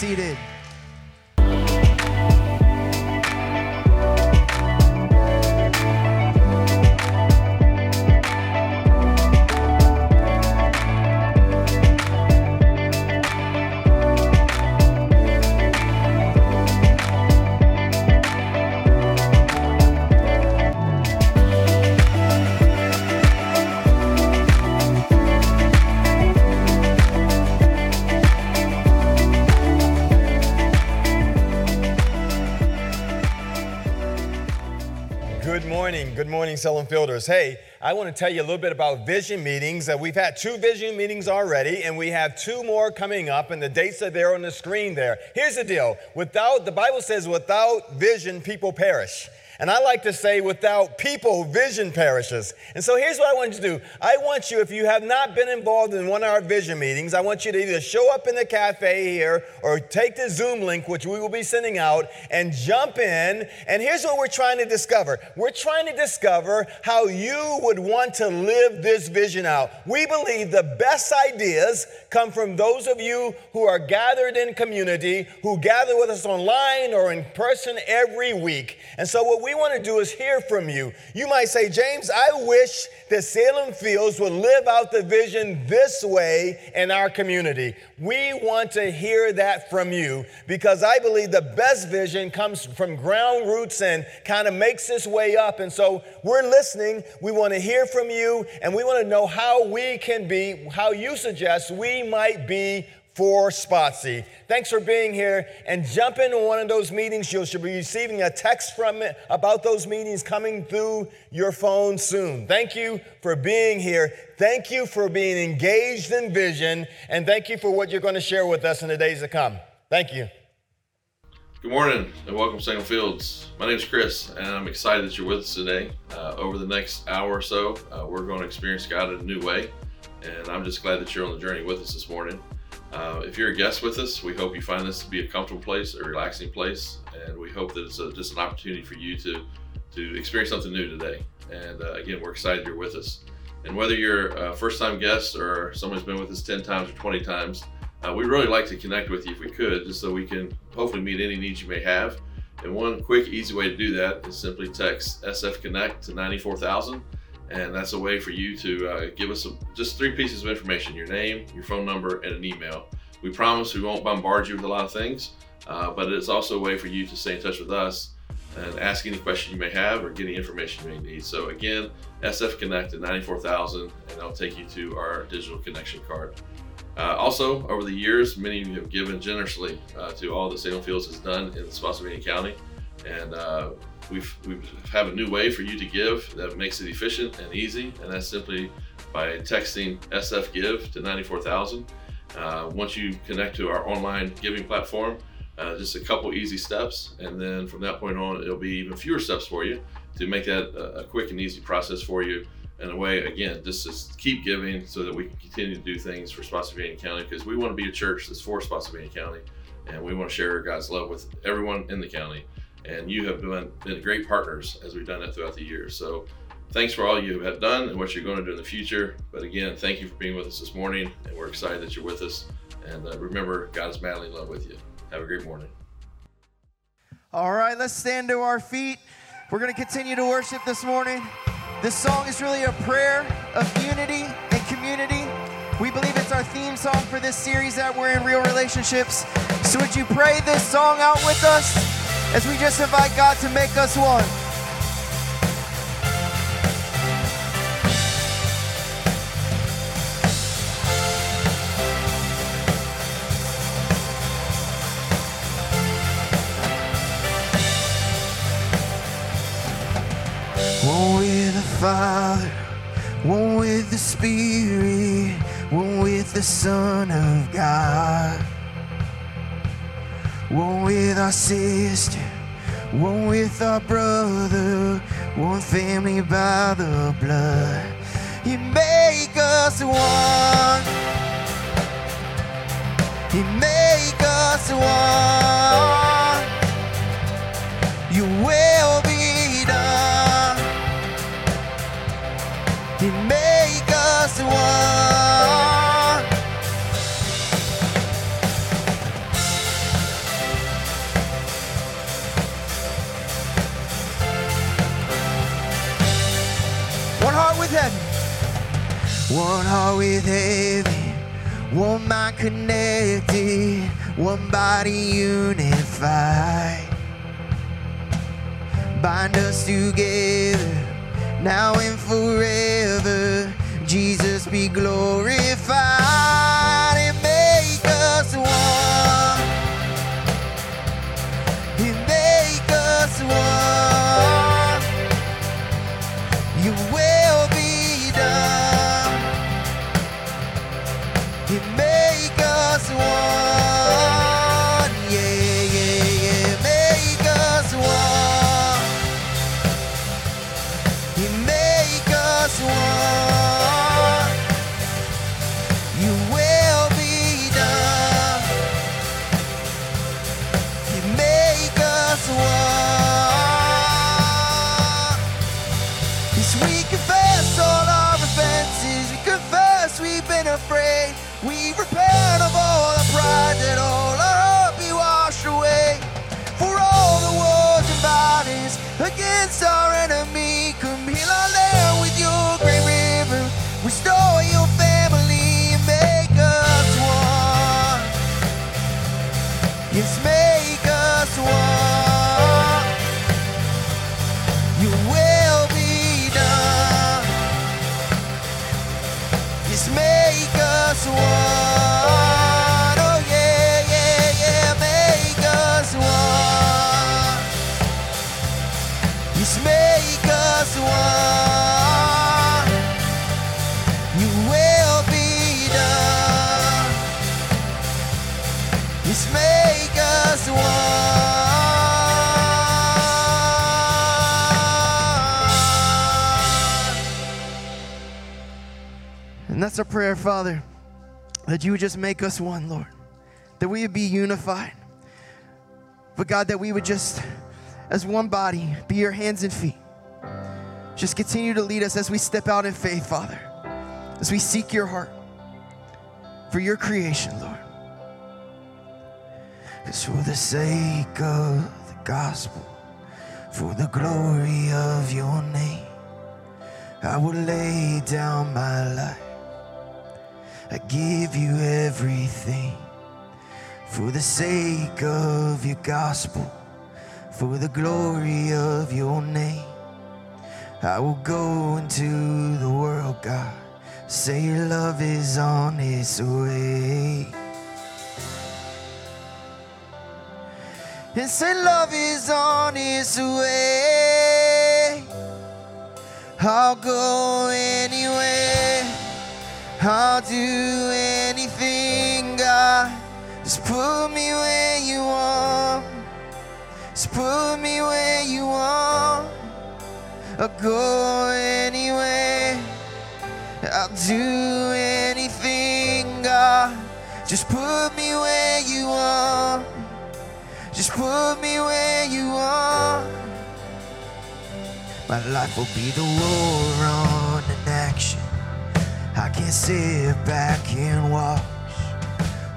seated. Salem Fielders. Hey, I want to tell you a little bit about vision meetings. We've had two vision meetings already, and we have two more coming up, and the dates are there on the screen there. Here's the deal without, the Bible says, without vision, people perish. And I like to say, without people, vision perishes. And so here's what I want you to do I want you, if you have not been involved in one of our vision meetings, I want you to either show up in the cafe here or take the Zoom link, which we will be sending out, and jump in. And here's what we're trying to discover we're trying to discover how you would want to live this vision out. We believe the best ideas come from those of you who are gathered in community, who gather with us online or in person every week. And so, what we want to do is hear from you. You might say, James, I wish that Salem Fields would live out the vision this way in our community. We want to hear that from you because I believe the best vision comes from ground roots and kind of makes its way up. And so we're listening. We want to hear from you and we want to know how we can be, how you suggest we might be for Spotsy. Thanks for being here and jump into one of those meetings. You should be receiving a text from it about those meetings coming through your phone soon. Thank you for being here. Thank you for being engaged in vision. And thank you for what you're going to share with us in the days to come. Thank you. Good morning and welcome to Salem Fields. My name is Chris and I'm excited that you're with us today. Uh, over the next hour or so, uh, we're going to experience God in a new way. And I'm just glad that you're on the journey with us this morning. Uh, if you're a guest with us, we hope you find this to be a comfortable place, a relaxing place, and we hope that it's a, just an opportunity for you to to experience something new today. And uh, again, we're excited you're with us. And whether you're a first-time guest or someone who's been with us 10 times or 20 times, uh, we'd really like to connect with you if we could, just so we can hopefully meet any needs you may have. And one quick, easy way to do that is simply text SF Connect to 94000 and that's a way for you to uh, give us a, just three pieces of information your name, your phone number, and an email. We promise we won't bombard you with a lot of things, uh, but it's also a way for you to stay in touch with us and ask any question you may have or get any information you may need. So, again, SF Connect at 94000, and I'll take you to our digital connection card. Uh, also, over the years, many of you have given generously uh, to all that Salem Fields has done in Spotsylvania County. And uh, we've, we have a new way for you to give that makes it efficient and easy, and that's simply by texting SF Give to 94,000. Uh, once you connect to our online giving platform, uh, just a couple easy steps, and then from that point on, it'll be even fewer steps for you to make that a, a quick and easy process for you. In a way, again, just to keep giving so that we can continue to do things for Spotsylvania County because we want to be a church that's for Spotsylvania County and we want to share God's love with everyone in the county and you have been, been great partners as we've done that throughout the year. So thanks for all you have done and what you're going to do in the future. But again, thank you for being with us this morning, and we're excited that you're with us. And uh, remember, God is madly in love with you. Have a great morning. All right, let's stand to our feet. We're going to continue to worship this morning. This song is really a prayer of unity and community. We believe it's our theme song for this series that we're in real relationships. So, would you pray this song out with us? As we just invite God to make us one. One with the Father, one with the Spirit, one with the Son of God. One with our sister, one with our brother, one family by the blood. You make us one. You make us one. You will be done. You make us one. One heart with heaven, one mind connected, one body unified. Bind us together, now and forever. Jesus be glorified Father, that you would just make us one, Lord, that we would be unified. But God, that we would just, as one body, be your hands and feet. Just continue to lead us as we step out in faith, Father, as we seek your heart for your creation, Lord. Because for the sake of the gospel, for the glory of your name, I will lay down my life. I give you everything for the sake of your gospel, for the glory of your name. I will go into the world, God. Say your love is on its way. And say love is on its way. I'll go anywhere. I'll do anything, God. Just put me where you want. Just put me where you want. I'll go anywhere. I'll do anything, God. Just put me where you want. Just put me where you want. My life will be the war on. I can't sit back and watch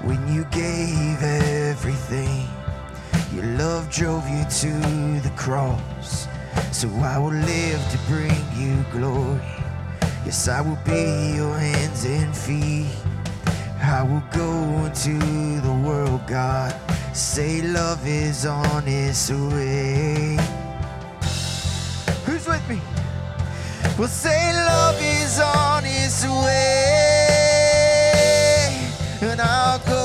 when you gave everything. Your love drove you to the cross. So I will live to bring you glory. Yes, I will be your hands and feet. I will go into the world, God. Say love is on its way. Well, say love is on its way, and I'll go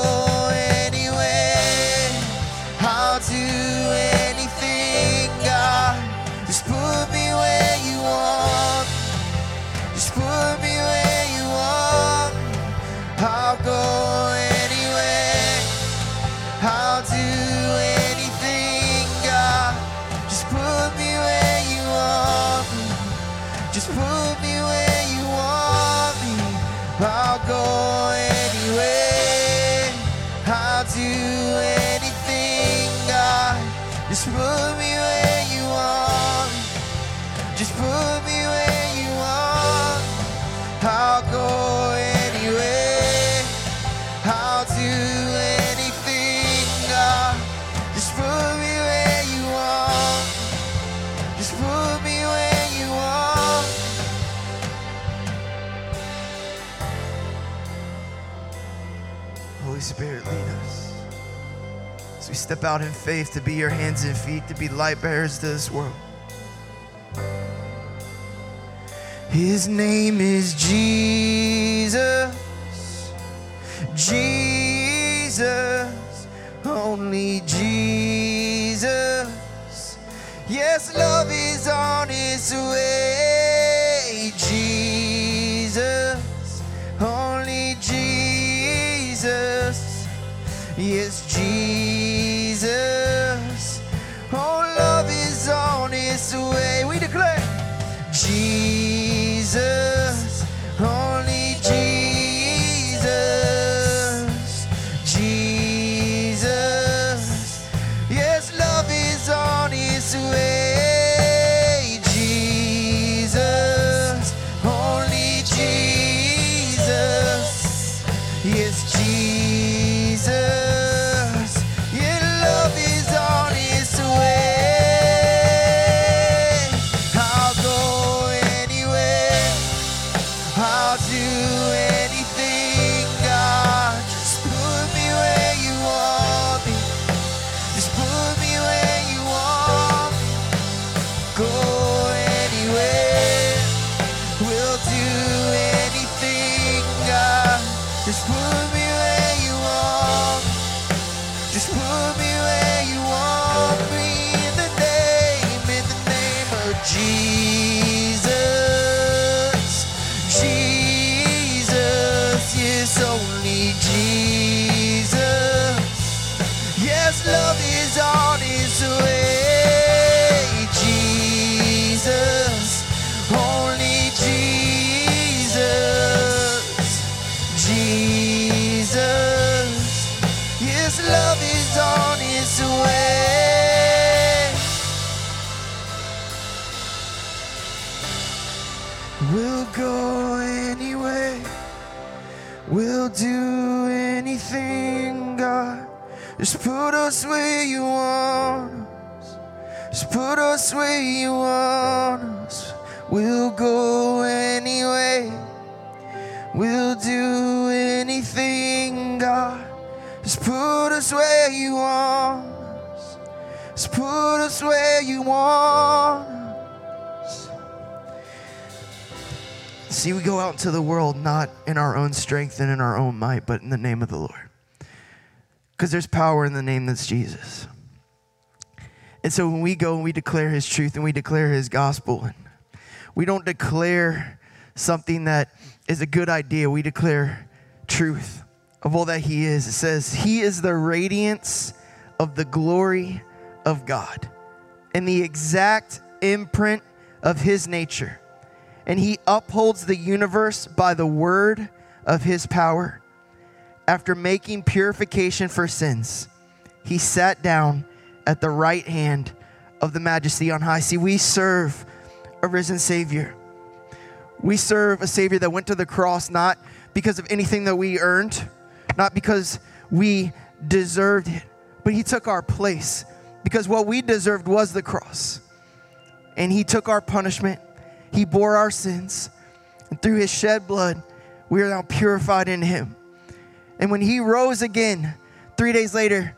step out in faith to be your hands and feet, to be light bearers to this world. His name is Jesus. Jesus. Only Jesus. Yes, love is on its way. Jesus. Only Jesus. Yes, Jesus. Jesus, out the world not in our own strength and in our own might, but in the name of the Lord. Because there's power in the name that's Jesus. And so when we go and we declare his truth and we declare his gospel, we don't declare something that is a good idea, we declare truth of all that he is. It says, He is the radiance of the glory of God and the exact imprint of his nature and he upholds the universe by the word of his power. After making purification for sins, he sat down at the right hand of the majesty on high. See, we serve a risen Savior. We serve a Savior that went to the cross not because of anything that we earned, not because we deserved it, but he took our place because what we deserved was the cross. And he took our punishment he bore our sins, and through his shed blood, we are now purified in him. And when he rose again, three days later,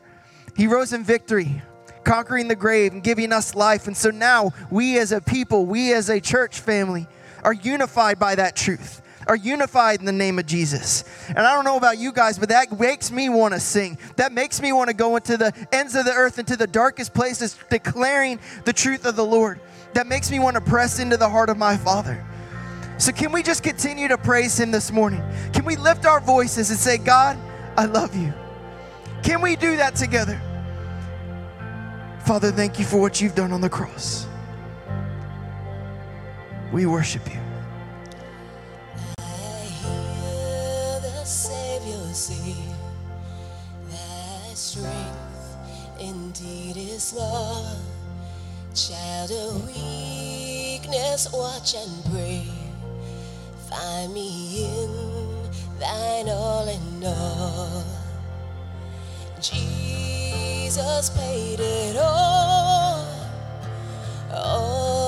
he rose in victory, conquering the grave and giving us life. And so now, we as a people, we as a church family, are unified by that truth. Are unified in the name of Jesus. And I don't know about you guys, but that makes me want to sing. That makes me want to go into the ends of the earth, into the darkest places, declaring the truth of the Lord that makes me want to press into the heart of my Father. So, can we just continue to praise Him this morning? Can we lift our voices and say, God, I love you? Can we do that together? Father, thank you for what you've done on the cross. We worship you. Indeed is love. Child of weakness, watch and pray. Find me in thine all in all. Jesus paid it all. All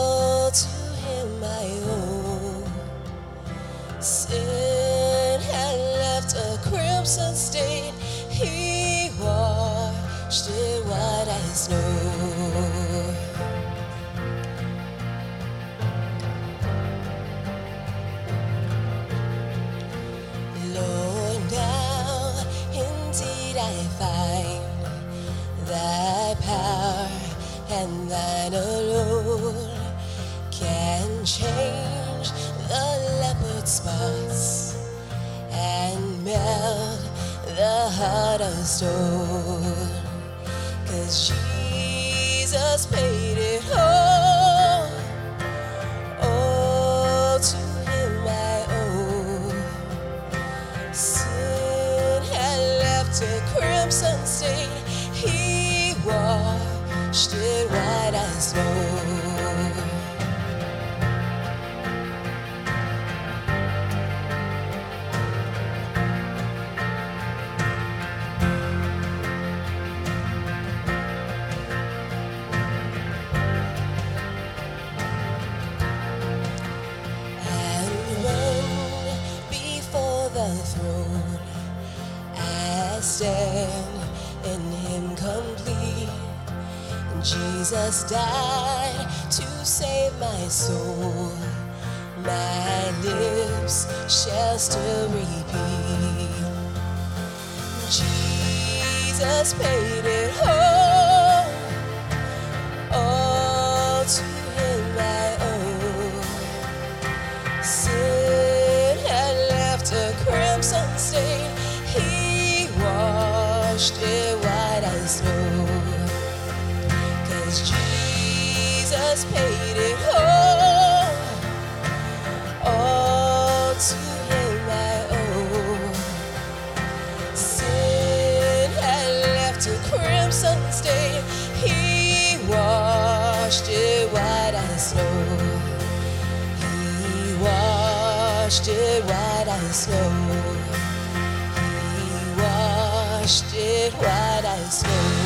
soul. My lips shall still repeat. Jesus paid a crimson stain. He washed it white as snow. He washed it white as snow. He washed it white as snow.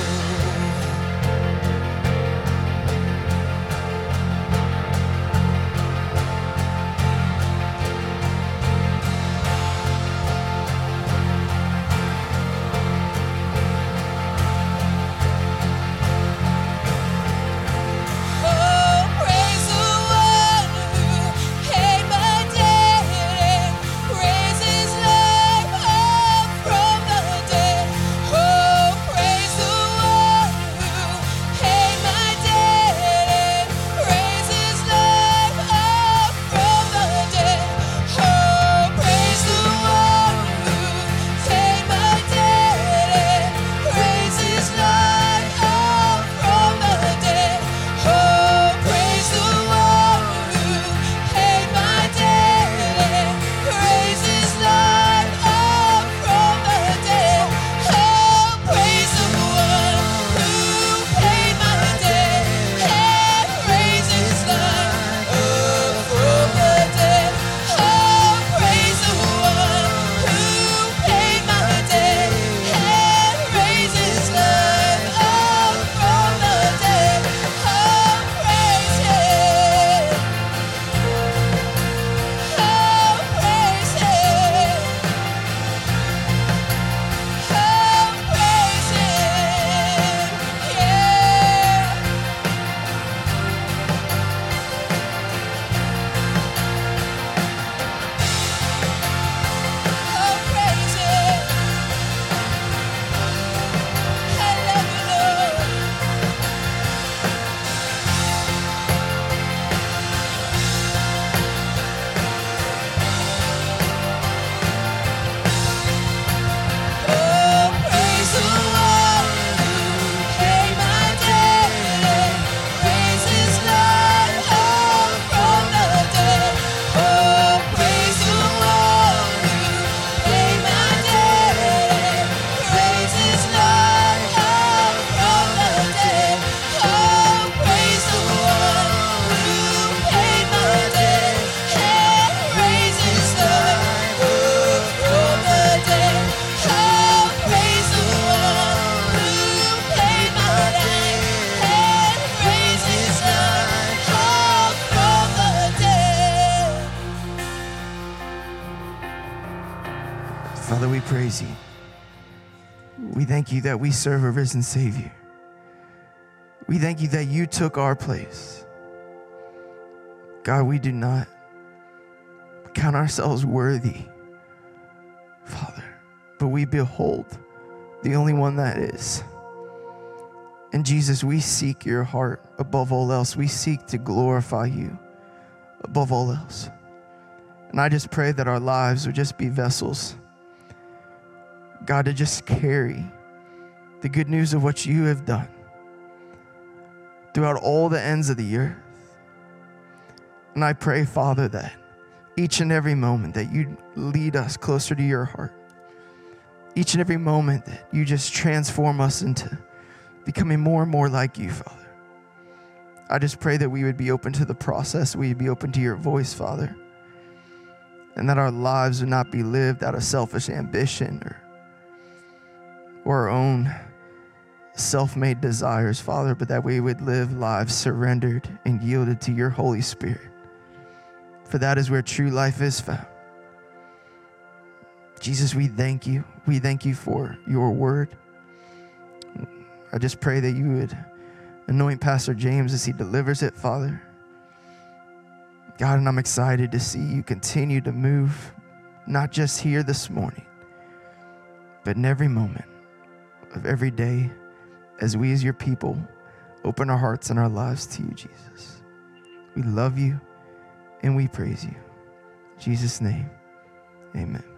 That we serve a risen Savior. We thank you that you took our place. God, we do not count ourselves worthy, Father, but we behold the only one that is. And Jesus, we seek your heart above all else. We seek to glorify you above all else. And I just pray that our lives would just be vessels God, to just carry the good news of what you have done throughout all the ends of the earth. And I pray, Father, that each and every moment that you lead us closer to your heart, each and every moment that you just transform us into becoming more and more like you, Father. I just pray that we would be open to the process, we would be open to your voice, Father, and that our lives would not be lived out of selfish ambition or or our own self made desires, Father, but that we would live lives surrendered and yielded to your Holy Spirit. For that is where true life is found. Jesus, we thank you. We thank you for your word. I just pray that you would anoint Pastor James as he delivers it, Father. God, and I'm excited to see you continue to move, not just here this morning, but in every moment of every day as we, as your people, open our hearts and our lives to you, Jesus. We love you and we praise you. In Jesus' name, amen.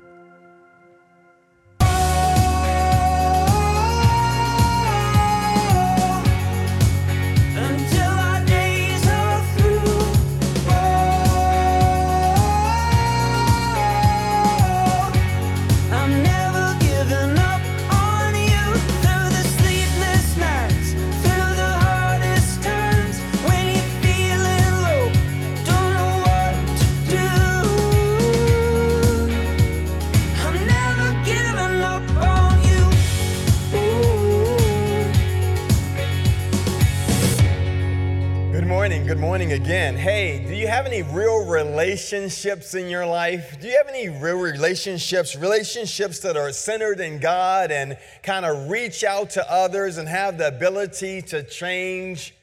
Again. Hey, do you have any real relationships in your life? Do you have any real relationships, relationships that are centered in God and kind of reach out to others and have the ability to change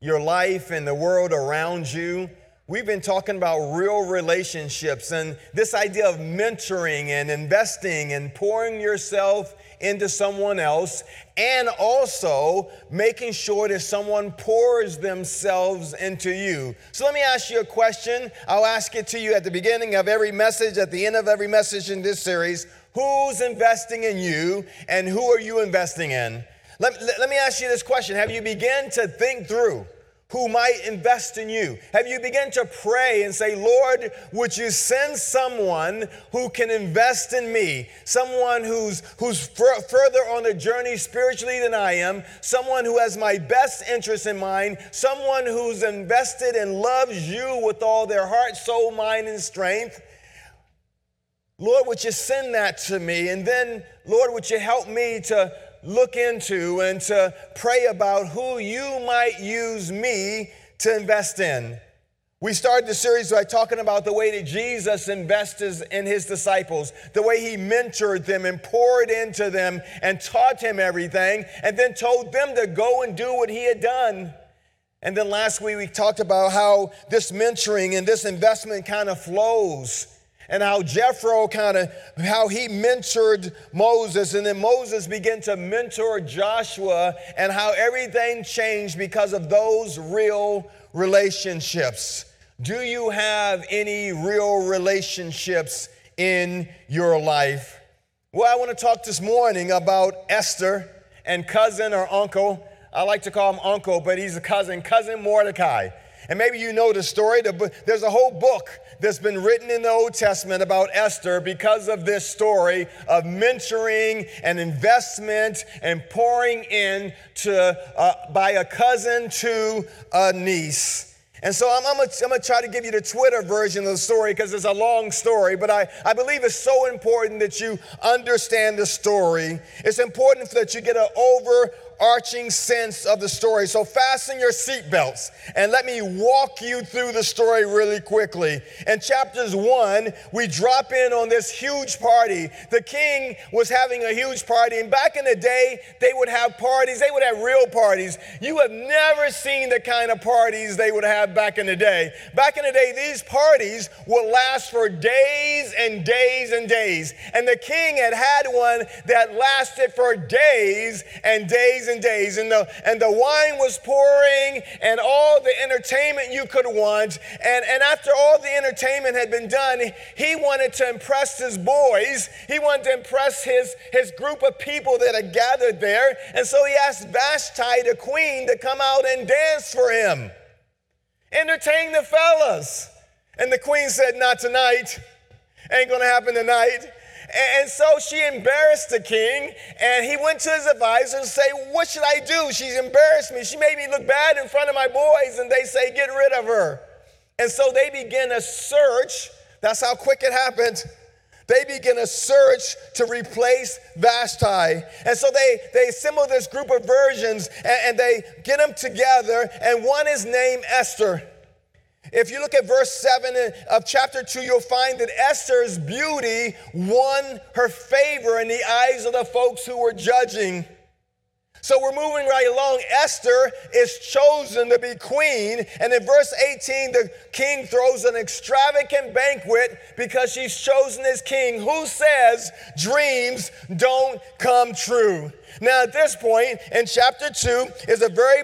your life and the world around you? We've been talking about real relationships and this idea of mentoring and investing and pouring yourself into someone else and also making sure that someone pours themselves into you. So let me ask you a question. I'll ask it to you at the beginning of every message, at the end of every message in this series. Who's investing in you and who are you investing in? Let, let, let me ask you this question. Have you begun to think through? Who might invest in you? Have you begun to pray and say, Lord, would you send someone who can invest in me? Someone who's, who's fur- further on the journey spiritually than I am, someone who has my best interest in mind, someone who's invested and loves you with all their heart, soul, mind, and strength. Lord, would you send that to me? And then, Lord, would you help me to look into and to pray about who you might use me to invest in? We started the series by talking about the way that Jesus invested in his disciples, the way he mentored them and poured into them and taught him everything, and then told them to go and do what he had done. And then last week we talked about how this mentoring and this investment kind of flows and how Jethro kind of how he mentored Moses and then Moses began to mentor Joshua and how everything changed because of those real relationships. Do you have any real relationships in your life? Well, I want to talk this morning about Esther and cousin or uncle. I like to call him uncle, but he's a cousin, cousin Mordecai. And maybe you know the story. There's a whole book that's been written in the Old Testament about Esther because of this story of mentoring and investment and pouring in to, uh, by a cousin to a niece. And so I'm, I'm going to try to give you the Twitter version of the story because it's a long story, but I, I believe it's so important that you understand the story. It's important that you get an over overarching sense of the story. So fasten your seatbelts and let me walk you through the story really quickly. In chapters one, we drop in on this huge party. The king was having a huge party, and back in the day, they would have parties, they would have real parties. You have never seen the kind of parties they would have back in the day. Back in the day, these parties would last for days and days and days. And the king had had one that lasted for days and days and days. And the, and the wine was pouring and all the entertainment you could want. And, and after all the entertainment had been done, he wanted to impress his boys. He wanted to impress his, his group of people that had gathered there. And so he asked Vashti, the queen, to come out and dance for him. Entertain the fellas. And the queen said, Not tonight. Ain't gonna happen tonight. And so she embarrassed the king, and he went to his advisor and say, "What should I do? She's embarrassed me. She made me look bad in front of my boys." And they say, "Get rid of her." And so they begin a search. That's how quick it happened. They begin a search to replace Vashti. And so they, they assemble this group of virgins and, and they get them together, and one is named Esther. If you look at verse 7 of chapter 2, you'll find that Esther's beauty won her favor in the eyes of the folks who were judging. So we're moving right along. Esther is chosen to be queen. And in verse 18, the king throws an extravagant banquet because she's chosen as king. Who says dreams don't come true? Now, at this point in chapter 2, is a very,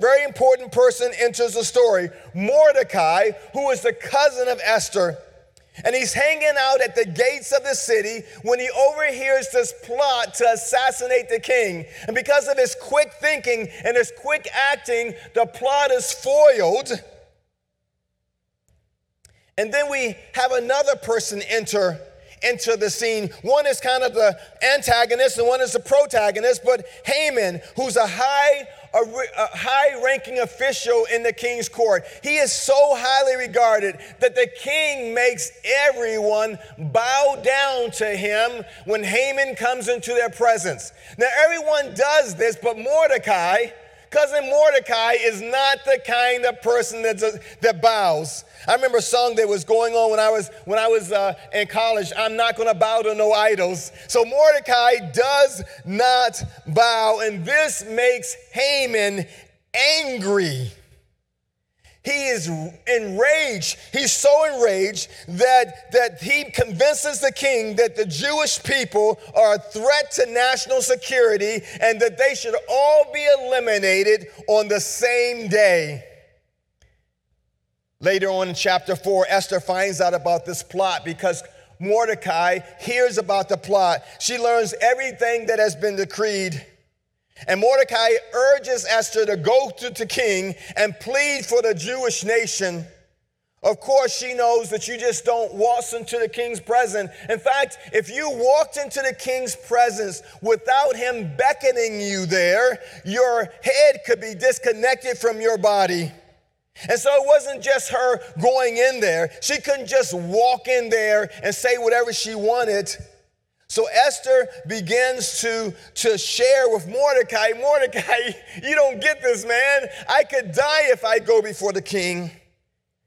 very important person enters the story Mordecai, who is the cousin of Esther. And he's hanging out at the gates of the city when he overhears this plot to assassinate the king. And because of his quick thinking and his quick acting, the plot is foiled. And then we have another person enter into the scene. One is kind of the antagonist and one is the protagonist, but Haman, who's a high a, a high ranking official in the king's court. He is so highly regarded that the king makes everyone bow down to him when Haman comes into their presence. Now, everyone does this, but Mordecai, cousin Mordecai, is not the kind of person that's a, that bows. I remember a song that was going on when I was when I was uh, in college. I'm not going to bow to no idols. So Mordecai does not bow, and this makes Haman angry. He is enraged. He's so enraged that, that he convinces the king that the Jewish people are a threat to national security and that they should all be eliminated on the same day. Later on in chapter 4, Esther finds out about this plot because Mordecai hears about the plot. She learns everything that has been decreed. And Mordecai urges Esther to go to the king and plead for the Jewish nation. Of course, she knows that you just don't waltz into the king's presence. In fact, if you walked into the king's presence without him beckoning you there, your head could be disconnected from your body. And so it wasn't just her going in there. She couldn't just walk in there and say whatever she wanted. So Esther begins to, to share with Mordecai Mordecai, you don't get this, man. I could die if I go before the king.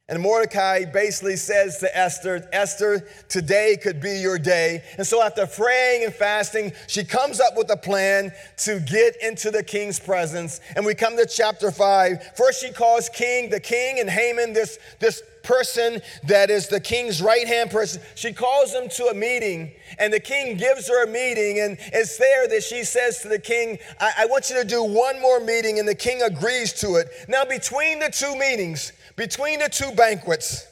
And Mordecai basically says to Esther, Esther, today could be your day. And so after praying and fasting, she comes up with a plan to get into the king's presence. And we come to chapter five. First, she calls king, the king and Haman, this, this person that is the king's right hand person. She calls him to a meeting, and the king gives her a meeting. And it's there that she says to the king, I, I want you to do one more meeting. And the king agrees to it. Now, between the two meetings, between the two banquets,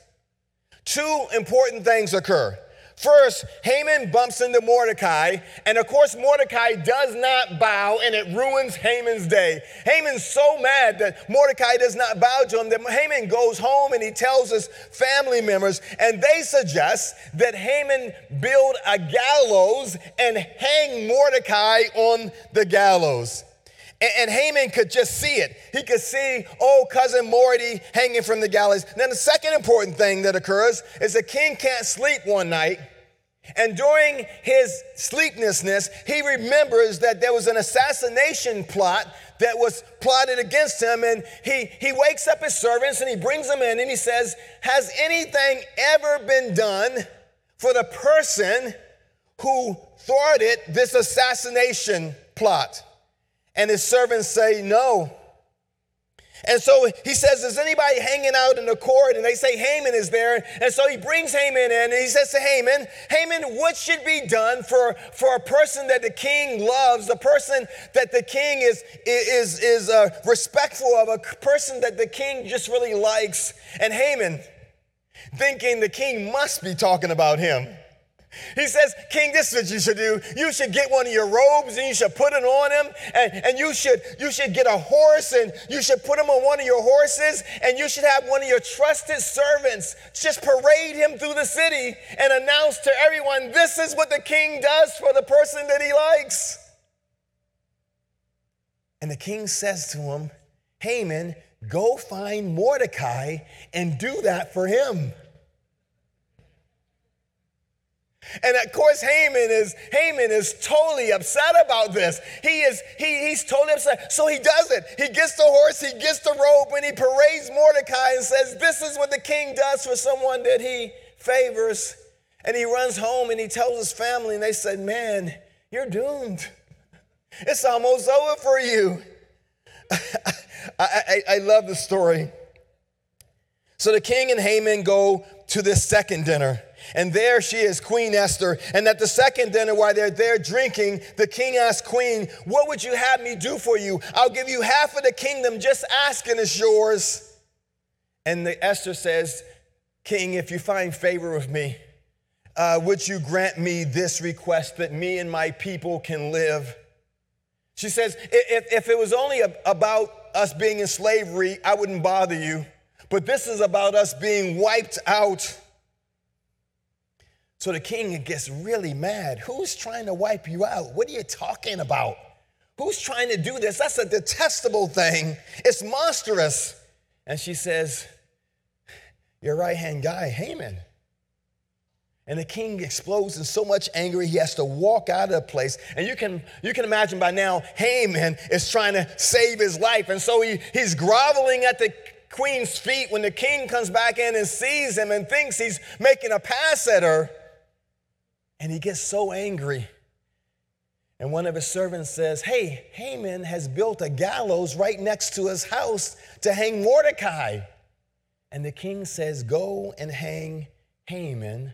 two important things occur. First, Haman bumps into Mordecai, and of course, Mordecai does not bow, and it ruins Haman's day. Haman's so mad that Mordecai does not bow to him that Haman goes home and he tells his family members, and they suggest that Haman build a gallows and hang Mordecai on the gallows. And, and Haman could just see it. He could see, oh, cousin Morty hanging from the gallows. Then the second important thing that occurs is the king can't sleep one night. And during his sleeplessness, he remembers that there was an assassination plot that was plotted against him. And he, he wakes up his servants and he brings them in and he says, Has anything ever been done for the person who thwarted this assassination plot? And his servants say, No. And so he says, Is anybody hanging out in the court? And they say, Haman is there. And so he brings Haman in and he says to Haman, Haman, what should be done for, for a person that the king loves, the person that the king is, is, is uh, respectful of, a person that the king just really likes? And Haman, thinking the king must be talking about him. He says, King, this is what you should do. You should get one of your robes and you should put it on him. And, and you should you should get a horse and you should put him on one of your horses. And you should have one of your trusted servants just parade him through the city and announce to everyone, this is what the king does for the person that he likes. And the king says to him, Haman, go find Mordecai and do that for him. And of course, Haman is Haman is totally upset about this. He is he, he's totally upset. So he does it. He gets the horse, he gets the robe, and he parades Mordecai and says, "This is what the king does for someone that he favors." And he runs home and he tells his family, and they said, "Man, you're doomed. It's almost over for you." I, I, I love the story. So the king and Haman go to this second dinner. And there she is, Queen Esther. And at the second dinner, while they're there drinking, the king asks Queen, What would you have me do for you? I'll give you half of the kingdom, just ask and it's yours. And the Esther says, King, if you find favor with me, uh, would you grant me this request that me and my people can live? She says, if, if it was only about us being in slavery, I wouldn't bother you. But this is about us being wiped out. So the king gets really mad. Who's trying to wipe you out? What are you talking about? Who's trying to do this? That's a detestable thing. It's monstrous. And she says, Your right hand guy, Haman. And the king explodes in so much anger he has to walk out of the place. And you can, you can imagine by now, Haman is trying to save his life. And so he, he's groveling at the queen's feet when the king comes back in and sees him and thinks he's making a pass at her. And he gets so angry. And one of his servants says, Hey, Haman has built a gallows right next to his house to hang Mordecai. And the king says, Go and hang Haman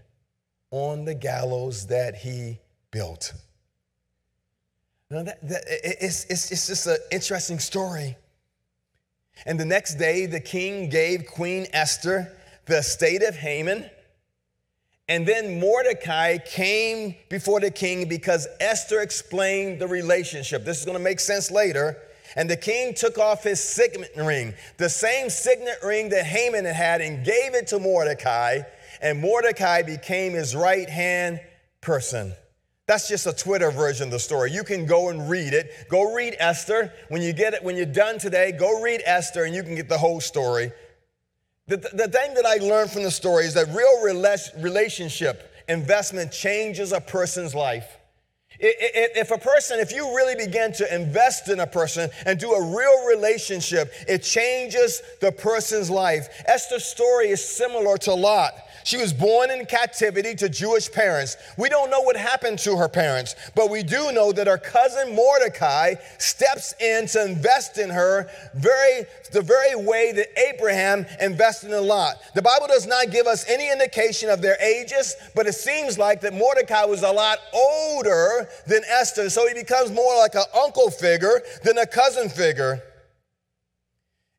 on the gallows that he built. Now, that, that, it's, it's, it's just an interesting story. And the next day, the king gave Queen Esther the estate of Haman. And then Mordecai came before the king because Esther explained the relationship. This is going to make sense later. And the king took off his signet ring, the same signet ring that Haman had had, and gave it to Mordecai and Mordecai became his right hand person. That's just a Twitter version of the story. You can go and read it. Go read Esther. When you get it, when you're done today, go read Esther and you can get the whole story. The, the thing that I learned from the story is that real relationship investment changes a person's life. If a person, if you really begin to invest in a person and do a real relationship, it changes the person's life. Esther's story is similar to Lot. She was born in captivity to Jewish parents. We don't know what happened to her parents, but we do know that her cousin Mordecai steps in to invest in her very, the very way that Abraham invested in Lot. The Bible does not give us any indication of their ages, but it seems like that Mordecai was a lot older than Esther, so he becomes more like an uncle figure than a cousin figure.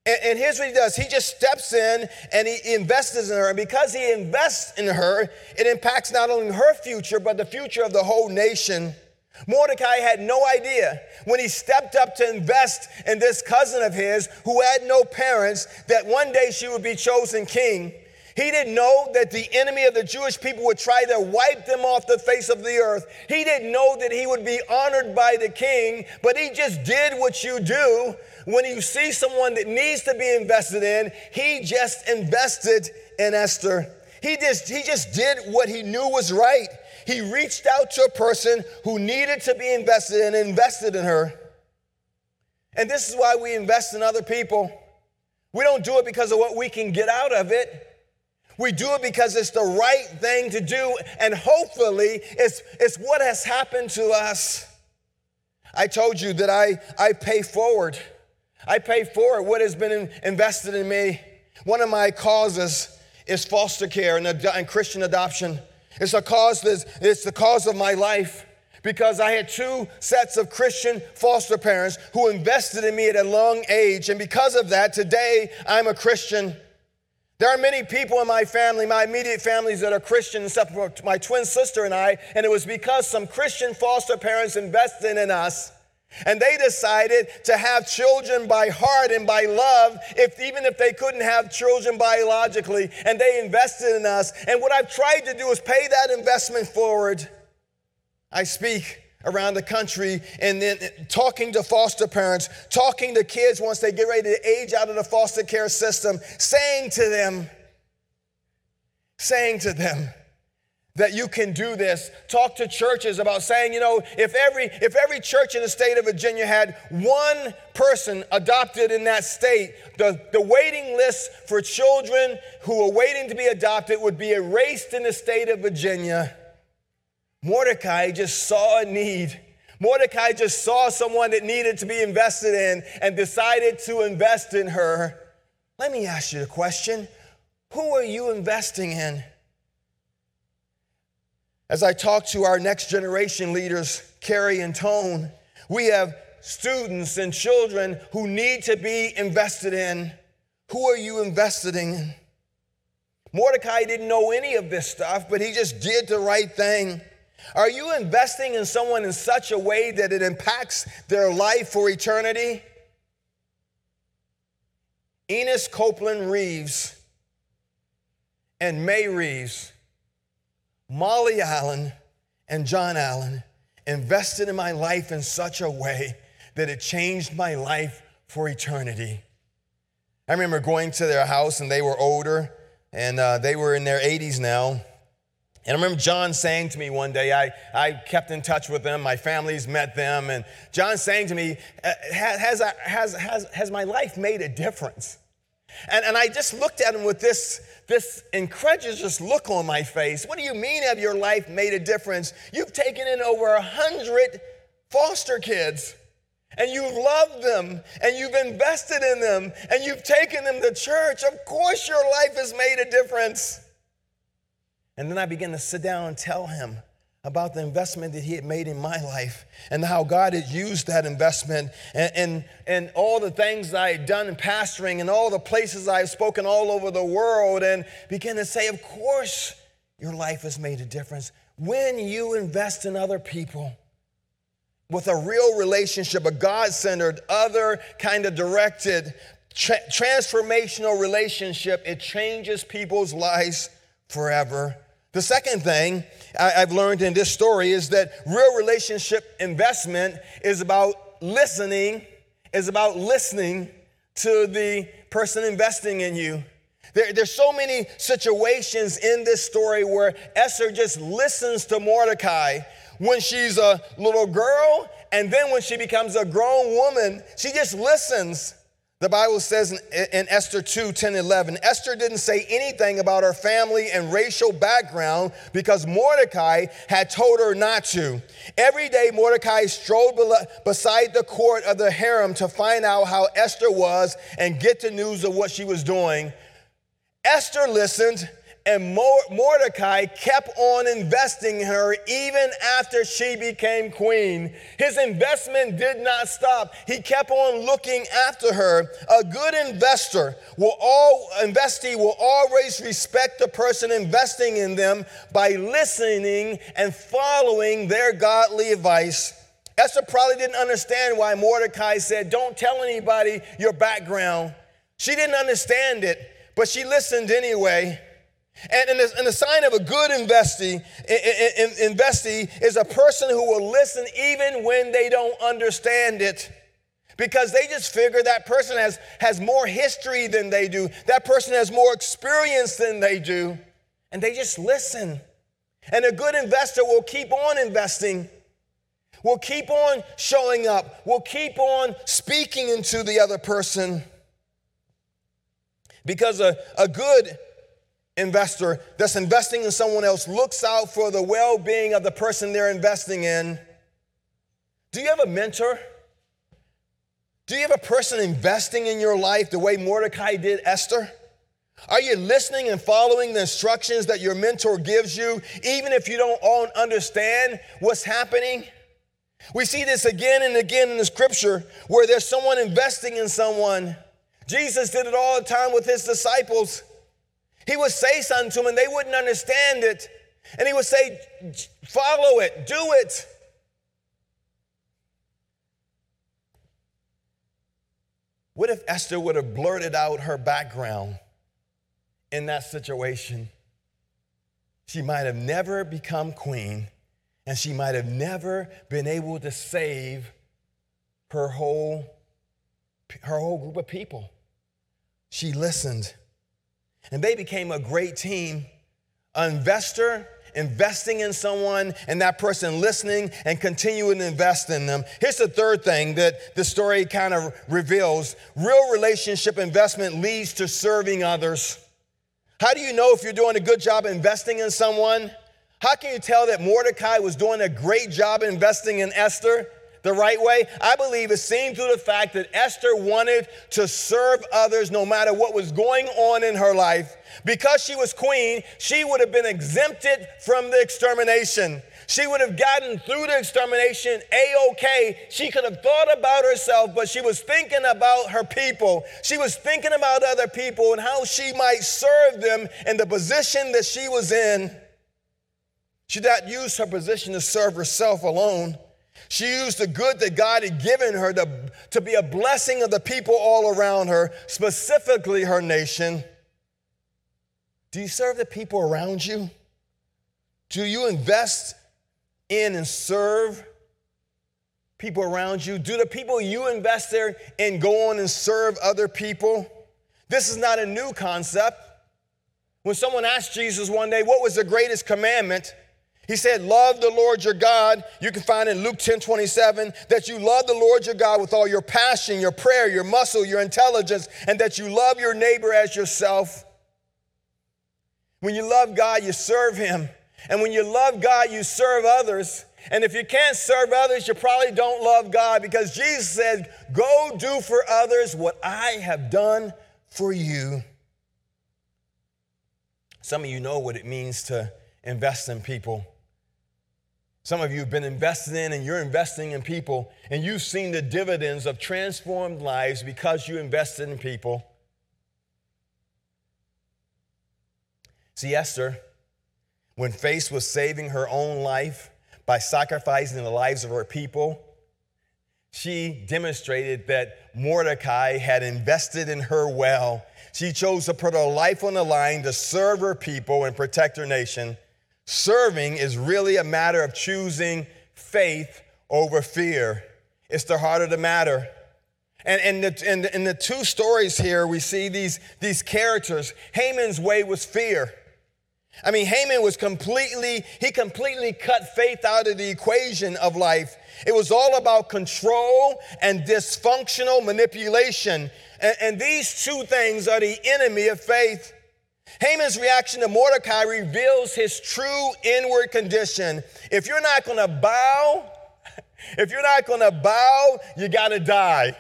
And, and, here's what he does he just steps in and he invests in her. And because he invests in her, it impacts not only her future, but the future of the whole nation. Mordecai had no idea when he stepped up to invest in this cousin of his who had no parents that one day she would be chosen king. He didn't know that the enemy of the Jewish people would try to wipe them off the face of the earth. He didn't know that he would be honored by the king, but he just did what you do when you see someone that needs to be invested in. He just invested in Esther. He just, he just did what he knew was right. He reached out to a person who needed to be invested in and invested in her. And this is why we invest in other people. We don't do it because of what we can get out of it. We do it because it's the right thing to do, and hopefully, it's, it's what has happened to us. I told you that I, I pay forward. I pay forward what has been in, invested in me. One of my causes is foster care and, and Christian adoption. It's a cause that's, it's the cause of my life because I had two sets of Christian foster parents who invested in me at a young age. And because of that, today I'm a Christian. There are many people in my family, my immediate families, that are Christian, except for my twin sister and I, and it was because some Christian foster parents invested in us. And they decided to have children by heart and by love, if, even if they couldn't have children biologically, and they invested in us. And what I've tried to do is pay that investment forward. I speak around the country and then talking to foster parents, talking to kids once they get ready to age out of the foster care system, saying to them, saying to them that you can do this. Talk to churches about saying, you know, if every if every church in the state of Virginia had one person adopted in that state, the, the waiting list for children who are waiting to be adopted would be erased in the state of Virginia. Mordecai just saw a need. Mordecai just saw someone that needed to be invested in and decided to invest in her. Let me ask you a question. Who are you investing in? As I talk to our next generation leaders, Carrie and Tone, we have students and children who need to be invested in. Who are you investing in? Mordecai didn't know any of this stuff, but he just did the right thing. Are you investing in someone in such a way that it impacts their life for eternity? Enos Copeland Reeves and May Reeves Molly Allen and John Allen invested in my life in such a way that it changed my life for eternity. I remember going to their house and they were older and uh, they were in their 80s now. And I remember John saying to me one day, I, I kept in touch with them, my family's met them, and John saying to me, "Uh, has, has, has, has my life made a difference? And, and I just looked at him with this, this incredulous look on my face. What do you mean have your life made a difference? You've taken in over a hundred foster kids and you've loved them and you've invested in them and you've taken them to church. Of course your life has made a difference. And then I began to sit down and tell him about the investment that he had made in my life and how God had used that investment and, and, and all the things I had done in pastoring and all the places I have spoken all over the world and began to say, Of course, your life has made a difference. When you invest in other people, with a real relationship, a God centered, other kind of directed, tra- transformational relationship, it changes people's lives forever. The second thing I've learned in this story is that real relationship investment is about listening, is about listening to the person investing in you. There, there's so many situations in this story where Esther just listens to Mordecai when she's a little girl, and then when she becomes a grown woman, she just listens. The Bible says in, in Esther 2 10 11, Esther didn't say anything about her family and racial background because Mordecai had told her not to. Every day, Mordecai strolled beside the court of the harem to find out how Esther was and get the news of what she was doing. Esther listened, and Mordecai kept on investing in her even after she became queen. His investment did not stop. He kept on looking after her. A good investor will all investee will always respect the person investing in them by listening and following their godly advice. Esther probably didn't understand why Mordecai said, Don't tell anybody your background. She didn't understand it, but she listened anyway. And, and, the, and the sign of a good investee, in, in, investee is a person who will listen even when they don't understand it. Because they just figure that person has, has more history than they do, that person has more experience than they do, and they just listen. And a good investor will keep on investing, will keep on showing up, will keep on speaking into the other person. Because a, a good investor that's investing in someone else looks out for the well being of the person they're investing in. Do you have a mentor? Do you have a person investing in your life the way Mordecai did Esther? Are you listening and following the instructions that your mentor gives you, even if you don't all understand what's happening? We see this again and again in the scripture where there's someone investing in someone. Jesus did it all the time with his disciples. He would say something to them and they wouldn't understand it. And he would say, Follow it, do it. What if Esther would have blurted out her background in that situation? She might have never become queen and she might have never been able to save her whole, her whole group of people. She listened. And they became a great team, an investor investing in someone and that person listening and continuing to invest in them. Here's the third thing that the story kind of reveals real relationship investment leads to serving others. How do you know if you're doing a good job investing in someone? How can you tell that Mordecai was doing a great job investing in Esther? The right way? I believe is seen through the fact that Esther wanted to serve others no matter what was going on in her life. Because she was queen, she would have been exempted from the extermination. She would have gotten through the extermination a okay. She could have thought about herself, but she was thinking about her people. She was thinking about other people and how she might serve them in the position that she was in. She did not use her position to serve herself alone. She used the good that God had given her to, to be a blessing of the people all around her, specifically her nation. Do you serve the people around you? Do you invest in and serve people around you? Do the people you invest there in go on and serve other people? This is not a new concept. When someone asked Jesus one day, What was the greatest commandment? He said, Love the Lord your God. You can find in Luke 10 27 that you love the Lord your God with all your passion, your prayer, your muscle, your intelligence, and that you love your neighbor as yourself. When you love God, you serve Him. And when you love God, you serve others. And if you can't serve others, you probably don't love God because Jesus said, Go do for others what I have done for you. Some of you know what it means to invest in people. Some of you have been invested in and you're investing in people, and you've seen the dividends of transformed lives because you invested in people. See, Esther, when faced with saving her own life by sacrificing the lives of her people, she demonstrated that Mordecai had invested in her well. She chose to put her life on the line to serve her people and protect her nation. Serving is really a matter of choosing faith over fear. It's the heart of the matter. And in the, in, the, in the two stories here, we see these, these characters. Haman's way was fear. I mean, Haman was completely, he completely cut faith out of the equation of life. It was all about control and dysfunctional manipulation. And, and these two things are the enemy of faith. Haman's reaction to Mordecai reveals his true inward condition. If you're not gonna bow, if you're not gonna bow, you gotta die.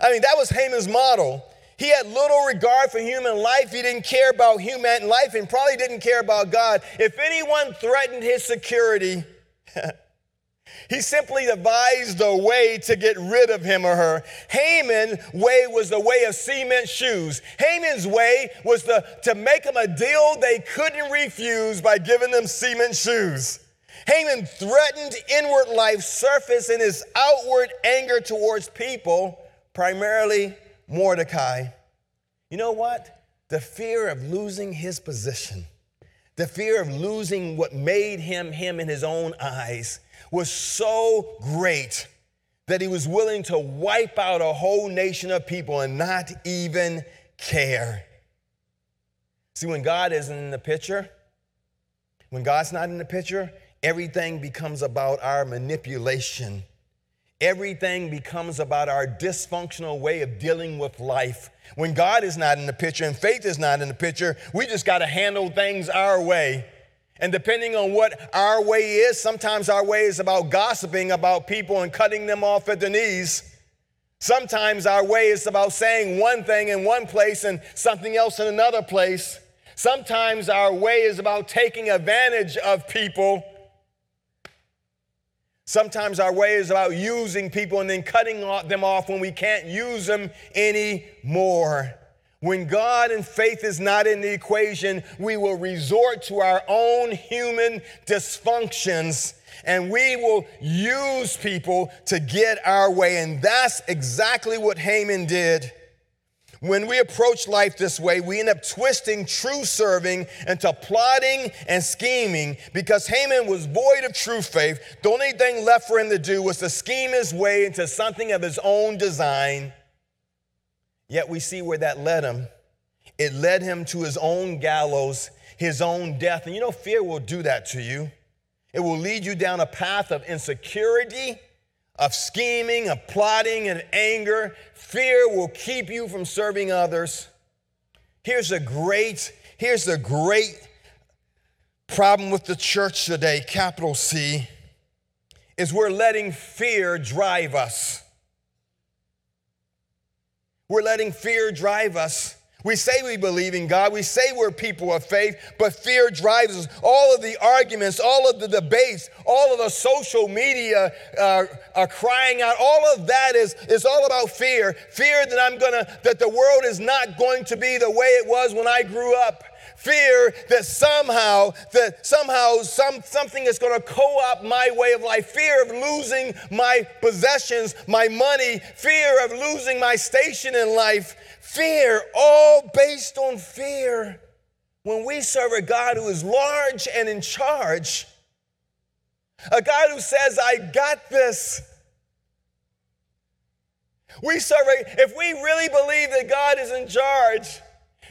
I mean, that was Haman's model. He had little regard for human life. He didn't care about human life and probably didn't care about God. If anyone threatened his security, He simply devised a way to get rid of him or her. Haman's way was the way of cement shoes. Haman's way was to, to make them a deal they couldn't refuse by giving them cement shoes. Haman threatened inward life surface in his outward anger towards people, primarily Mordecai. You know what? The fear of losing his position, the fear of losing what made him him in his own eyes was so great that he was willing to wipe out a whole nation of people and not even care. See, when God isn't in the picture, when God's not in the picture, everything becomes about our manipulation. Everything becomes about our dysfunctional way of dealing with life. When God is not in the picture and faith is not in the picture, we just got to handle things our way. And depending on what our way is, sometimes our way is about gossiping about people and cutting them off at the knees. Sometimes our way is about saying one thing in one place and something else in another place. Sometimes our way is about taking advantage of people. Sometimes our way is about using people and then cutting them off when we can't use them anymore. When God and faith is not in the equation, we will resort to our own human dysfunctions and we will use people to get our way. And that's exactly what Haman did. When we approach life this way, we end up twisting true serving into plotting and scheming because Haman was void of true faith. The only thing left for him to do was to scheme his way into something of his own design. Yet we see where that led him. It led him to his own gallows. his own death. And you know, fear will do that to you. It will lead you down a path of insecurity, of scheming, of plotting, and anger. Fear will keep you from serving others. Here's a great, here's a great problem with the church today, capital C, is we're letting fear drive us. We're letting fear drive us. We say we believe in God. We say we're people of faith, but fear drives us. All of the arguments, all of the debates, all of the social media uh, are crying out. All of that is, is all about fear. Fear that I'm gonna, that the world is not going to be the way it was when I grew up fear that somehow that somehow some, something is going to co-opt my way of life. Fear of losing my possessions my money. Fear of losing my station in life. Fear all based on fear. When we serve a god who is large and in charge a god who says i got this. We serve a, if we really believe that god is in charge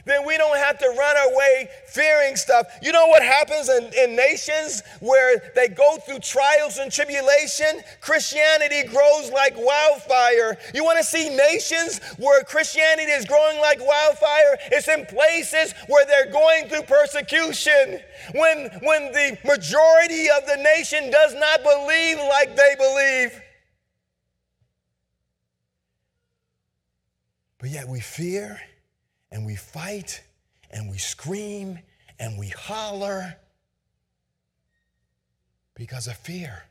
then we don't have to run away fearing stuff. You know what happens in, in nations where they go through trials and tribulation? Christianity grows like wildfire. You want to see nations where Christianity is growing like wildfire? It's in places where they're going through persecution. When, when the majority of the nation does not believe like they believe. But yet we fear and we fight and we scream and we holler because of fear.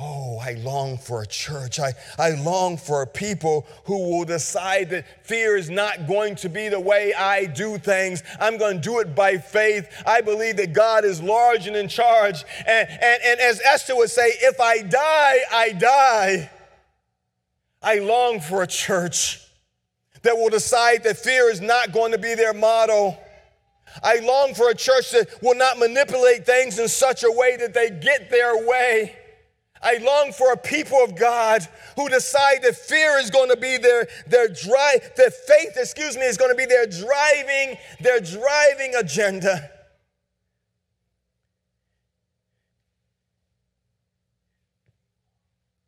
Oh, I long for a church. I, I long for a people who will decide that fear is not going to be the way I do things. I'm going to do it by faith. I believe that God is large and in charge. And, and, and as Esther would say, if I die, I die. I long for a church that will decide that fear is not going to be their motto. I long for a church that will not manipulate things in such a way that they get their way. I long for a people of God who decide that fear is going to be their, their drive, that faith, excuse me, is going to be their driving, their driving agenda.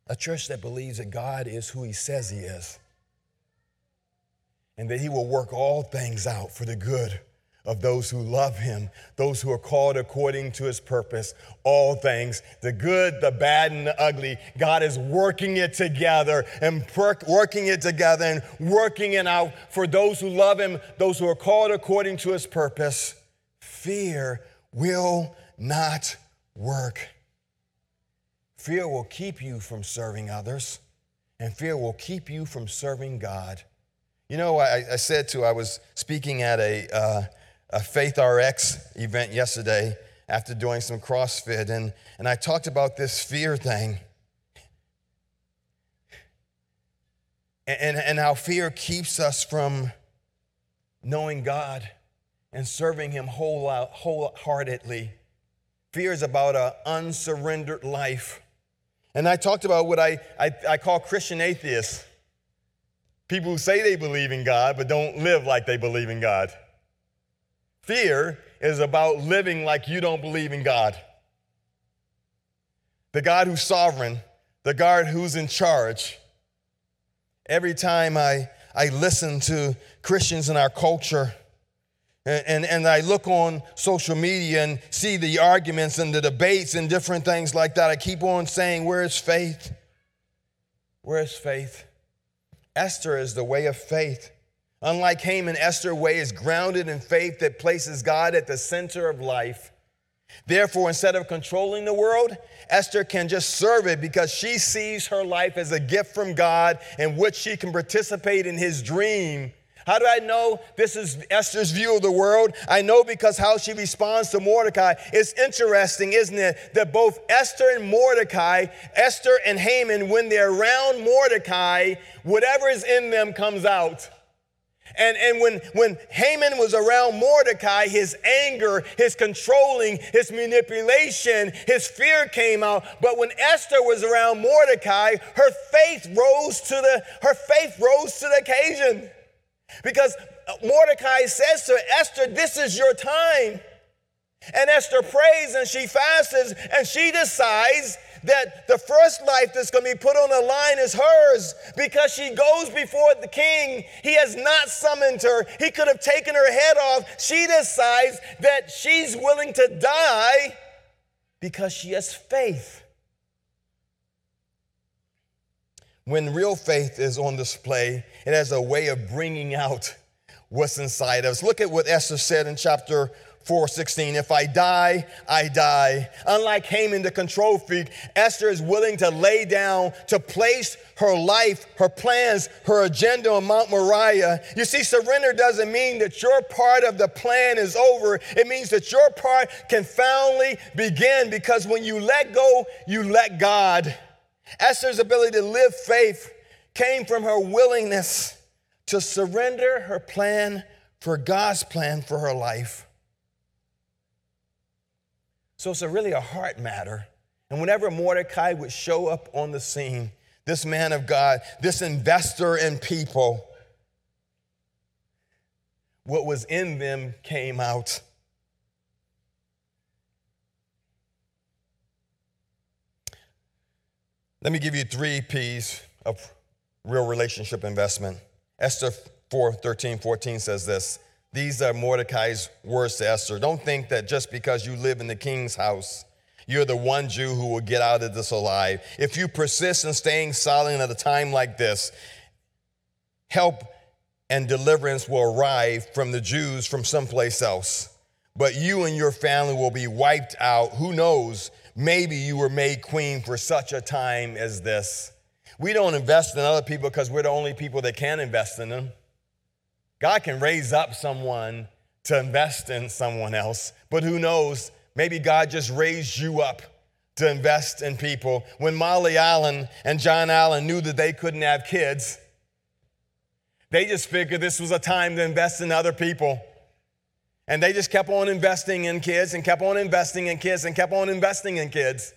A church that believes that God is who he says he is and that he will work all things out for the good of those who love him, those who are called according to his purpose, all things, the good, the bad, and the ugly. God is working it together and working it together and working it out for those who love him, those who are called according to his purpose. Fear will not work. Fear will keep you from serving others, and fear will keep you from serving God. You know, I, I said to, I was speaking at a, uh, a Faith RX event yesterday after doing some CrossFit, and, and I talked about this fear thing. And, and how fear keeps us from knowing God and serving Him whole, wholeheartedly. Fear is about an unsurrendered life. And I talked about what I, I, I call Christian atheists. People who say they believe in God but don't live like they believe in God. Fear is about living like you don't believe in God. The God who's sovereign, the God who's in charge. Every time I, I listen to Christians in our culture, and, and, and, I look on social media and see the arguments and the debates and different things like that. I keep on saying, Where is faith? Where is faith? Esther is the way of faith. Unlike Haman, Esther's way is grounded in faith that places God at the center of life. Therefore, instead of controlling the world, Esther can just serve it because she sees her life as a gift from God in which she can participate in his dream how do I know this is Esther's view of the world? I know because how she responds to Mordecai. It's interesting, isn't it, that both Esther and Mordecai, Esther and Haman, when they're around Mordecai, whatever is in them comes out. And, and when, when Haman was around Mordecai, his anger, his controlling, his manipulation, his fear came out. But when Esther was around Mordecai, her faith rose to the, her faith rose to the occasion. Because uh, Mordecai says to Esther, This is your time. And Esther prays and she fasts and she decides that the first life that's going to be put on the line is hers because she goes before the king. He has not summoned her, he could have taken her head off. She decides that she's willing to die because she has faith. When real faith is on display, it has a way of bringing out what's inside of us. Look at what Esther said in chapter 4:16 if I die I die. Unlike Haman the control freak Esther is willing to lay down to place her life her plans her agenda on Mount Moriah. You see surrender doesn't mean that your part of the plan is over. It means that your part can finally begin because when you let go you let God Esther's ability to live faith came from her willingness to surrender her plan for God's plan for her life so it's a really a heart matter. And whenever Mordecai would show up on the scene, this man of God, this investor in people, what was in them came out. Let me give you three P's of real relationship investment. Esther 4 13, 14 says this these are Mordecai's words to Esther. Don't think that just because you live in the king's house, you're the one Jew who will get out of this alive. If you persist in staying silent at a time like this, help and deliverance will arrive from the Jews from someplace else. But you and your family will be wiped out. Who knows? Maybe you were made queen for such a time as this. We don't invest in other people because we're the only people that can invest in them. God can raise up someone to invest in someone else, but who knows? Maybe God just raised you up to invest in people. When Molly Allen and John Allen knew that they couldn't have kids, they just figured this was a time to invest in other people. And they just kept on investing in kids and kept on investing in kids and kept on investing in kids.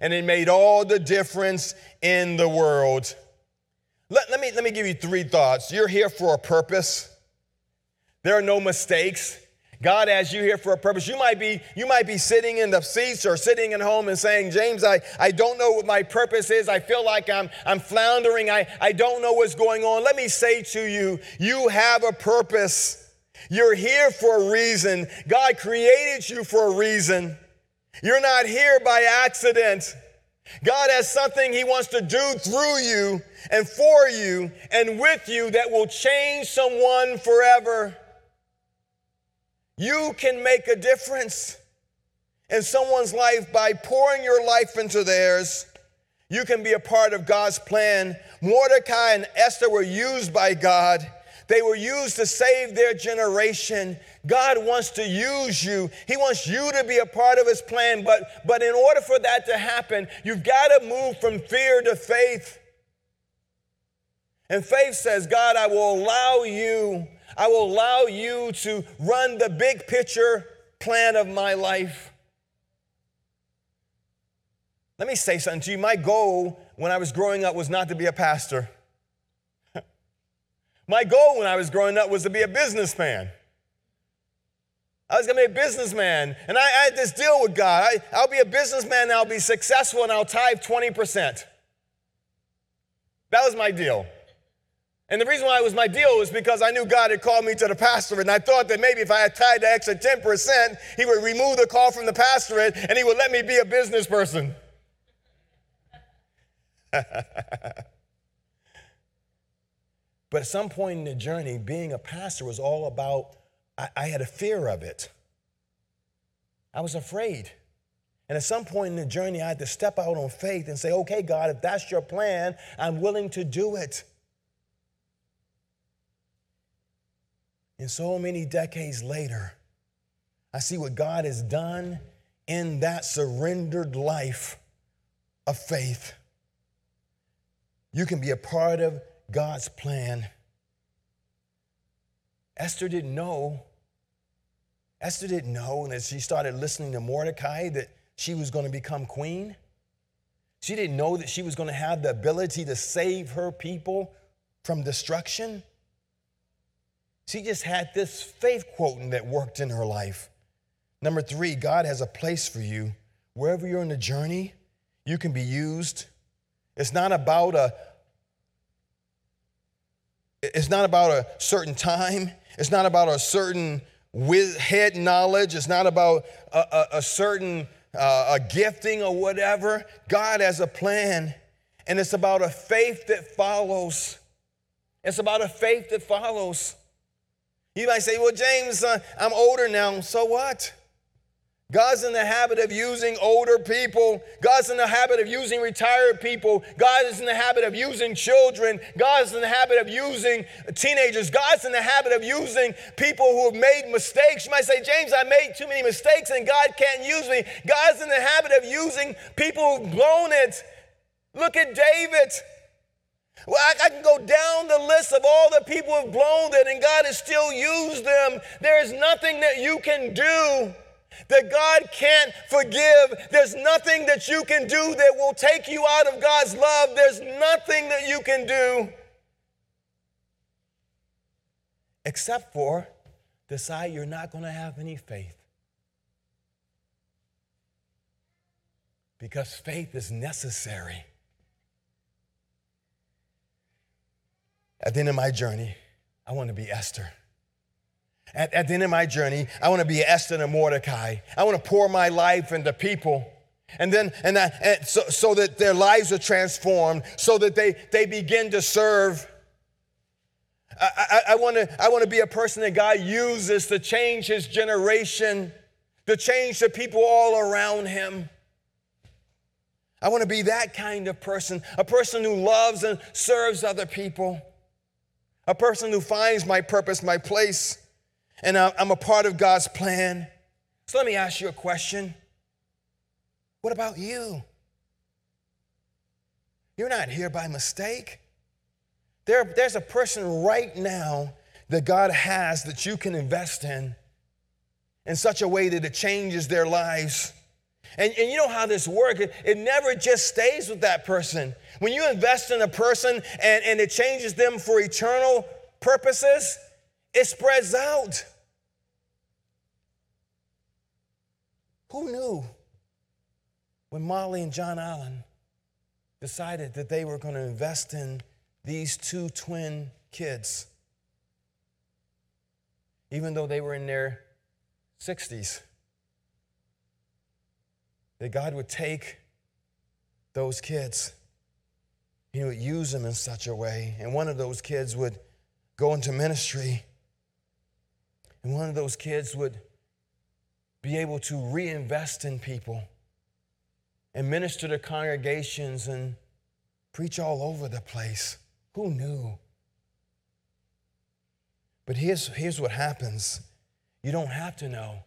And it made all the difference in the world. Let, let, me, let me give you three thoughts. You're here for a purpose. There are no mistakes. God has you here for a purpose. You might be, you might be sitting in the seats or sitting at home and saying, James, I, I don't know what my purpose is. I feel like I'm, I'm floundering. I, I don't know what's going on. Let me say to you, you have a purpose. You're here for a reason. God created you for a reason. You're not here by accident. God has something He wants to do through you and for you and with you that will change someone forever. You can make a difference in someone's life by pouring your life into theirs. You can be a part of God's plan. Mordecai and Esther were used by God. They were used to save their generation. God wants to use you. He wants you to be a part of his plan, but but in order for that to happen, you've got to move from fear to faith. And faith says, God, I will allow you I will allow you to run the big picture plan of my life. Let me say something to you. My goal when I was growing up was not to be a pastor. My goal when I was growing up was to be a businessman. I was gonna be a businessman. And I, I had this deal with God. I, will be a businessman and I'll be successful and I'll tithe 20%. That was my deal. And the reason why it was my deal was because I knew God had called me to the pastorate, and I thought that maybe if I had tied the extra 10%, He would remove the call from the pastorate and He would let me be a business person. but at some point in the journey, being a pastor was all about, I, I had a fear of it. I was afraid. And at some point in the journey, I had to step out on faith and say, okay, God, if that's your plan, I'm willing to do it. And so many decades later, I see what God has done in that surrendered life of faith. You can be a part of God's plan. Esther didn't know. Esther didn't know, as she started listening to Mordecai, that she was going to become queen. She didn't know that she was going to have the ability to save her people from destruction. She just had this faith quoting that worked in her life. Number three, God has a place for you. Wherever you're in the journey, you can be used. It's not about a it's not about a certain time. It's not about a certain with head knowledge. It's not about a, a, a certain uh, a gifting or whatever. God has a plan, and it's about a faith that follows. It's about a faith that follows. You might say, Well, James, uh, I'm older now. So what? God's in the habit of using older people. God's in the habit of using retired people. God is in the habit of using children. God's in the habit of using teenagers. God's in the habit of using people who have made mistakes. You might say, James, I made too many mistakes and God can't use me. God's in the habit of using people who've blown it. Look at David. Well, I, I, can go down the list of all the people who've blown it, and God has still used them. There is nothing that you can do that God can't forgive. There's nothing that you can do that will take you out of God's love. There's nothing that you can do except for decide you're not going to have any faith. Because faith is necessary. At the end of my journey, I want to be Esther. At, at the end of my journey, I want to be Esther and Mordecai. I want to pour my life into people. And then, and, I, and so, so that their lives are transformed, so that they, they begin to serve. I, I, I want to I want to be a person that God uses to change his generation, to change the people all around him. I want to be that kind of person, a person who loves and serves other people, a person who finds my purpose, my place and I'm a part of God's plan. So let me ask you a question. What about you? You're not here by mistake. There, there's a person right now that God has that you can invest in in such a way that it changes their lives. And, and you know how this works, it, it never just stays with that person. When you invest in a person and, and it changes them for eternal purposes, it spreads out. Who knew when Molly and John Allen decided that they were going to invest in these two twin kids, even though they were in their 60s? That God would take those kids, He would use them in such a way, and one of those kids would go into ministry, and one of those kids would be able to reinvest in people and minister to congregations and preach all over the place. Who knew? But here's, here's what happens you don't have to know.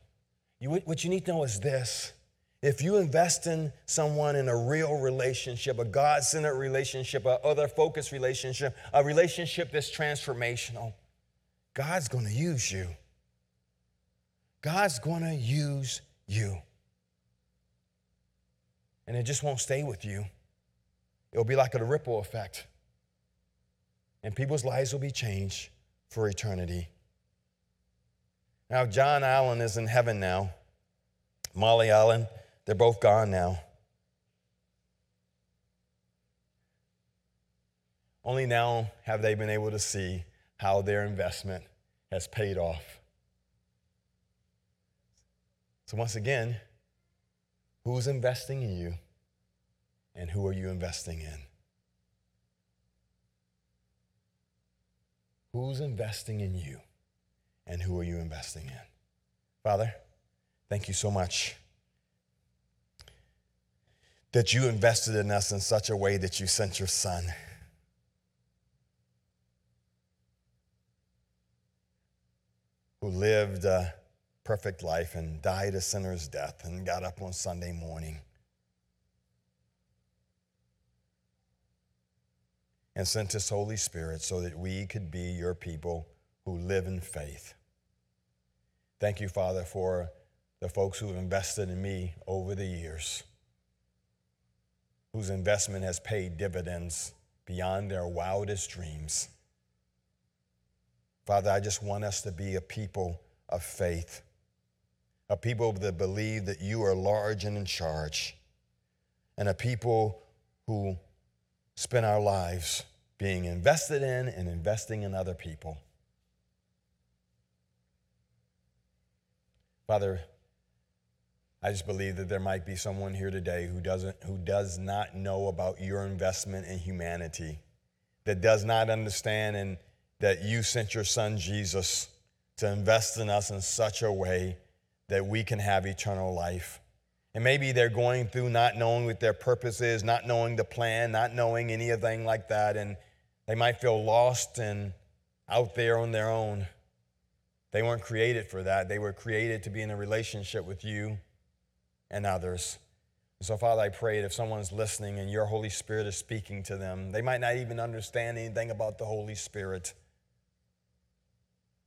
You, what you need to know is this. If you invest in someone in a real relationship, a God centered relationship, a other focused relationship, a relationship that's transformational, God's going to use you. God's going to use you. And it just won't stay with you. It'll be like a ripple effect. And people's lives will be changed for eternity. Now, John Allen is in heaven now. Molly Allen, they're both gone now. Only now have they been able to see how their investment has paid off. So, once again, who's investing in you and who are you investing in? Who's investing in you and who are you investing in? Father, thank you so much that you invested in us in such a way that you sent your son. Who lived a perfect life and died a sinner's death and got up on Sunday morning and sent his Holy Spirit so that we could be your people who live in faith. Thank you, Father, for the folks who have invested in me over the years, whose investment has paid dividends beyond their wildest dreams. Father, I just want us to be a people of faith, a people that believe that you are large and in charge, and a people who spend our lives being invested in and investing in other people. Father, I just believe that there might be someone here today who doesn't who does not know about your investment in humanity, that does not understand and that you sent your son Jesus to invest in us in such a way that we can have eternal life. And maybe they're going through not knowing what their purpose is, not knowing the plan, not knowing anything like that, and they might feel lost and out there on their own. They weren't created for that. They were created to be in a relationship with you and others. So, Father, I pray that if someone's listening and your Holy Spirit is speaking to them, they might not even understand anything about the Holy Spirit,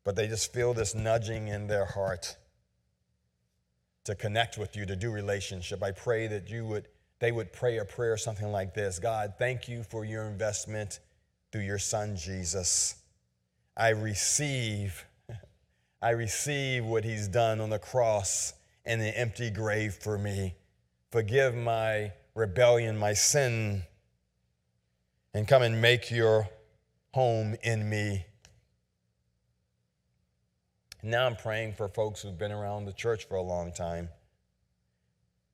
but they just feel this nudging in their heart to connect with you, to do relationship. I pray that you would, they would pray a prayer something like this God, thank you for your investment through your Son, Jesus. I receive, I receive what he's done on the cross and the empty grave for me. Forgive my rebellion, my sin, and come and make your home in me. Now I'm praying for folks who've been around the church for a long time.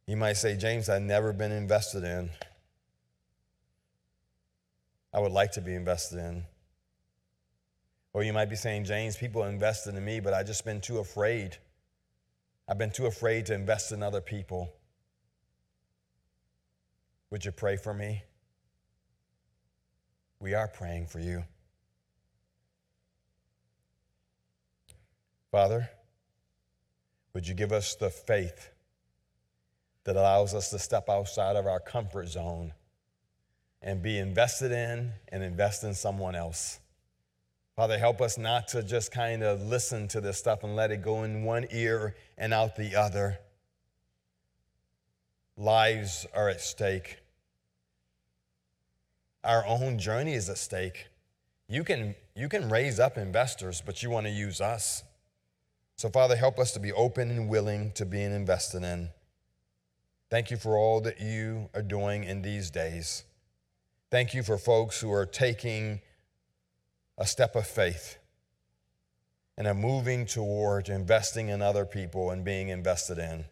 You might say, James, I've never been invested in. I would like to be invested in. Or you might be saying, James, people invested in me, but I've just been too afraid. I've been too afraid to invest in other people. Would you pray for me? We are praying for you. Father, would you give us the faith that allows us to step outside of our comfort zone and be invested in and invest in someone else? Father, help us not to just kind of listen to this stuff and let it go in one ear and out the other. Lives are at stake. Our own journey is at stake. You can, you can raise up investors, but you want to use us. So, Father, help us to be open and willing to being invested in. Thank you for all that you are doing in these days. Thank you for folks who are taking a step of faith and are moving toward investing in other people and being invested in.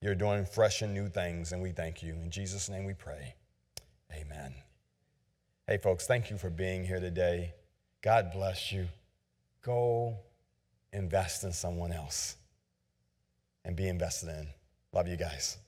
You're doing fresh and new things, and we thank you. In Jesus' name we pray. Amen. Hey, folks, thank you for being here today. God bless you. Go invest in someone else and be invested in. Love you guys.